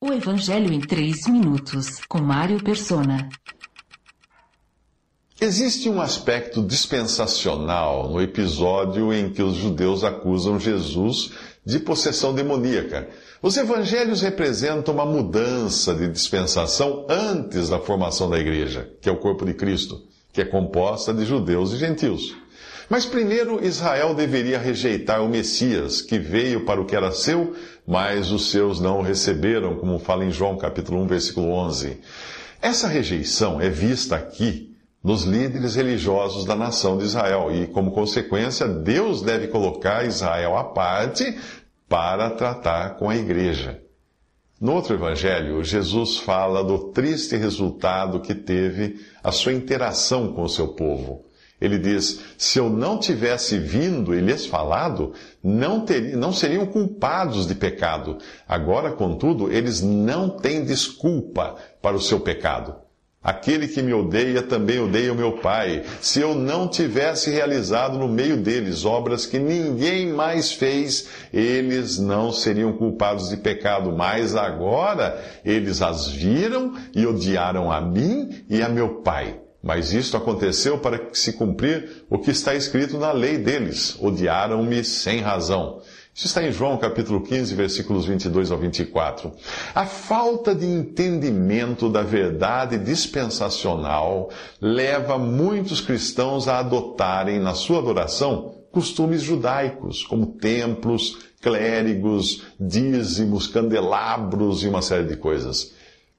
O Evangelho em 3 minutos, com Mário Persona. Existe um aspecto dispensacional no episódio em que os judeus acusam Jesus de possessão demoníaca. Os evangelhos representam uma mudança de dispensação antes da formação da igreja, que é o corpo de Cristo, que é composta de judeus e gentios. Mas primeiro Israel deveria rejeitar o Messias, que veio para o que era seu, mas os seus não o receberam, como fala em João capítulo 1, versículo 11. Essa rejeição é vista aqui nos líderes religiosos da nação de Israel e, como consequência, Deus deve colocar Israel à parte para tratar com a igreja. No outro evangelho, Jesus fala do triste resultado que teve a sua interação com o seu povo. Ele diz: se eu não tivesse vindo e lhes falado, não, ter, não seriam culpados de pecado. Agora, contudo, eles não têm desculpa para o seu pecado. Aquele que me odeia também odeia o meu Pai. Se eu não tivesse realizado no meio deles obras que ninguém mais fez, eles não seriam culpados de pecado. Mas agora eles as viram e odiaram a mim e a meu Pai. Mas isto aconteceu para se cumprir o que está escrito na lei deles: odiaram-me sem razão. Isso está em João capítulo 15, versículos 22 ao 24. A falta de entendimento da verdade dispensacional leva muitos cristãos a adotarem na sua adoração costumes judaicos, como templos, clérigos, dízimos, candelabros e uma série de coisas.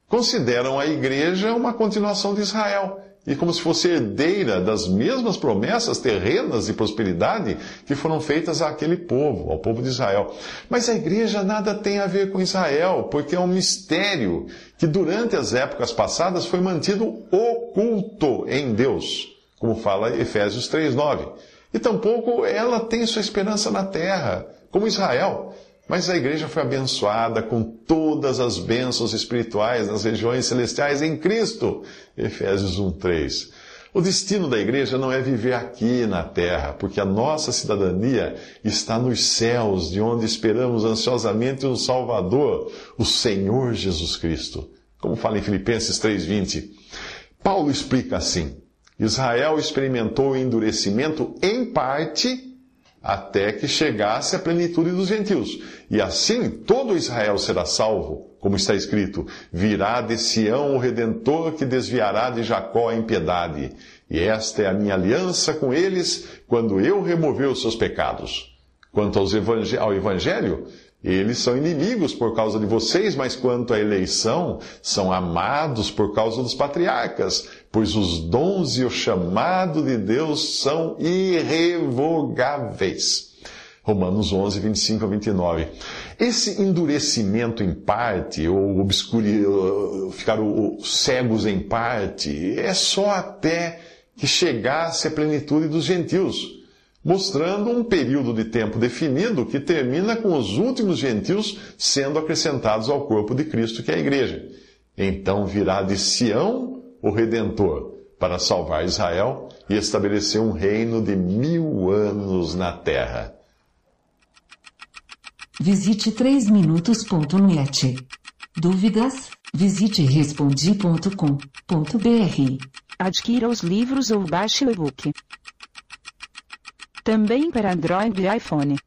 Consideram a igreja uma continuação de Israel e como se fosse herdeira das mesmas promessas terrenas de prosperidade que foram feitas àquele povo, ao povo de Israel. Mas a igreja nada tem a ver com Israel, porque é um mistério que durante as épocas passadas foi mantido oculto em Deus, como fala Efésios 3:9. E tampouco ela tem sua esperança na terra, como Israel. Mas a igreja foi abençoada com todas as bênçãos espirituais nas regiões celestiais em Cristo. Efésios 1:3. O destino da igreja não é viver aqui na terra, porque a nossa cidadania está nos céus, de onde esperamos ansiosamente um Salvador, o Senhor Jesus Cristo. Como fala em Filipenses 3:20. Paulo explica assim: Israel experimentou o endurecimento em parte até que chegasse a plenitude dos gentios. E assim todo Israel será salvo, como está escrito: virá de Sião o redentor que desviará de Jacó a impiedade. E esta é a minha aliança com eles quando eu remover os seus pecados. Quanto ao evangelho, eles são inimigos por causa de vocês, mas quanto à eleição, são amados por causa dos patriarcas, pois os dons e o chamado de Deus são irrevogáveis. Romanos 11, 25 a 29. Esse endurecimento em parte, ou obscuri, ficar cegos em parte, é só até que chegasse a plenitude dos gentios mostrando um período de tempo definido que termina com os últimos gentios sendo acrescentados ao corpo de Cristo, que é a igreja. Então virá de Sião o Redentor para salvar Israel e estabelecer um reino de mil anos na terra. Visite 3minutos.net. Dúvidas? Visite respondi.com.br. Adquira os livros ou baixe o e-book também para Android e iPhone.